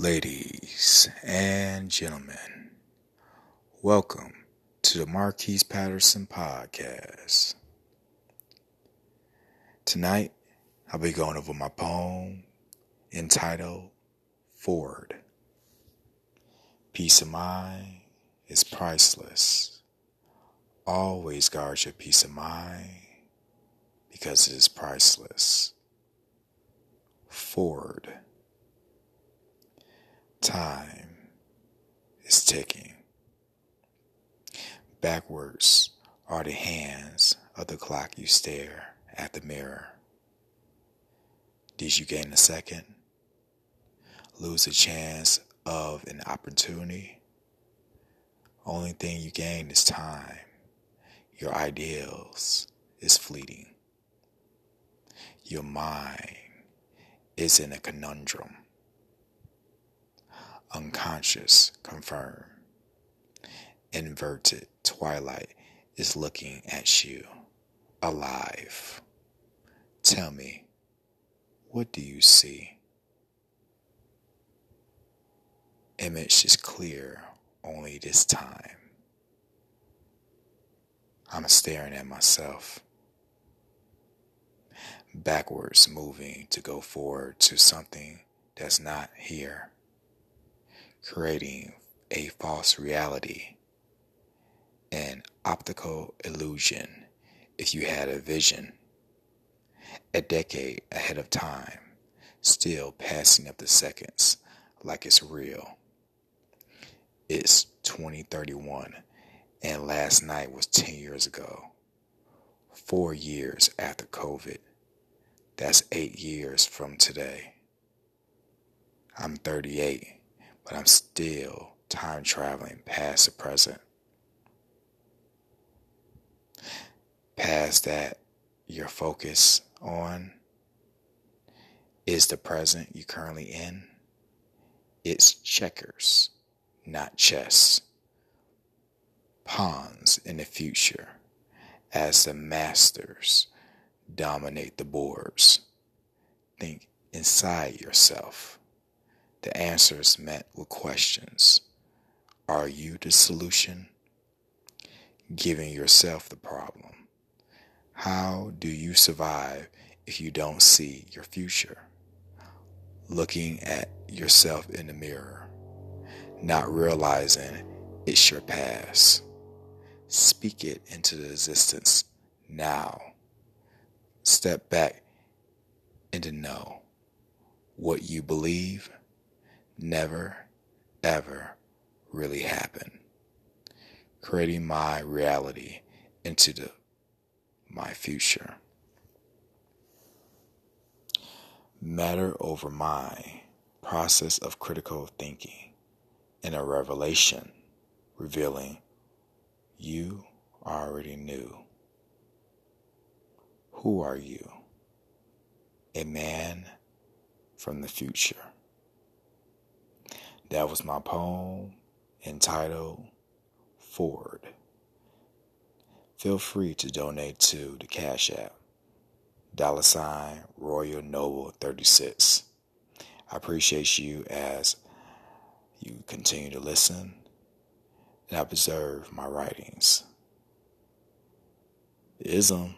Ladies and gentlemen, welcome to the Marquis Patterson Podcast. Tonight, I'll be going over my poem entitled Forward. Peace of mind is priceless. Always guard your peace of mind because it is priceless. Forward. Time is ticking. Backwards are the hands of the clock you stare at the mirror. Did you gain a second? Lose a chance of an opportunity? Only thing you gain is time. Your ideals is fleeting. Your mind is in a conundrum unconscious confirm. Inverted twilight is looking at you, alive. Tell me, what do you see? Image is clear only this time. I'm staring at myself. Backwards moving to go forward to something that's not here creating a false reality, an optical illusion if you had a vision, a decade ahead of time, still passing up the seconds like it's real. It's 2031, and last night was 10 years ago. Four years after COVID. That's eight years from today. I'm 38 but I'm still time traveling past the present. Past that, your focus on is the present you're currently in. It's checkers, not chess. Pawns in the future as the masters dominate the boards. Think inside yourself. The answers met with questions. Are you the solution? Giving yourself the problem. How do you survive if you don't see your future? Looking at yourself in the mirror, not realizing it's your past. Speak it into the existence now. Step back and know what you believe never, ever really happen. Creating my reality into the my future. Matter over mind, process of critical thinking, and a revelation revealing you already knew. Who are you? A man from the future. That was my poem entitled Forward. Feel free to donate to the Cash App, dollar sign Royal Noble 36. I appreciate you as you continue to listen and observe my writings. Ism.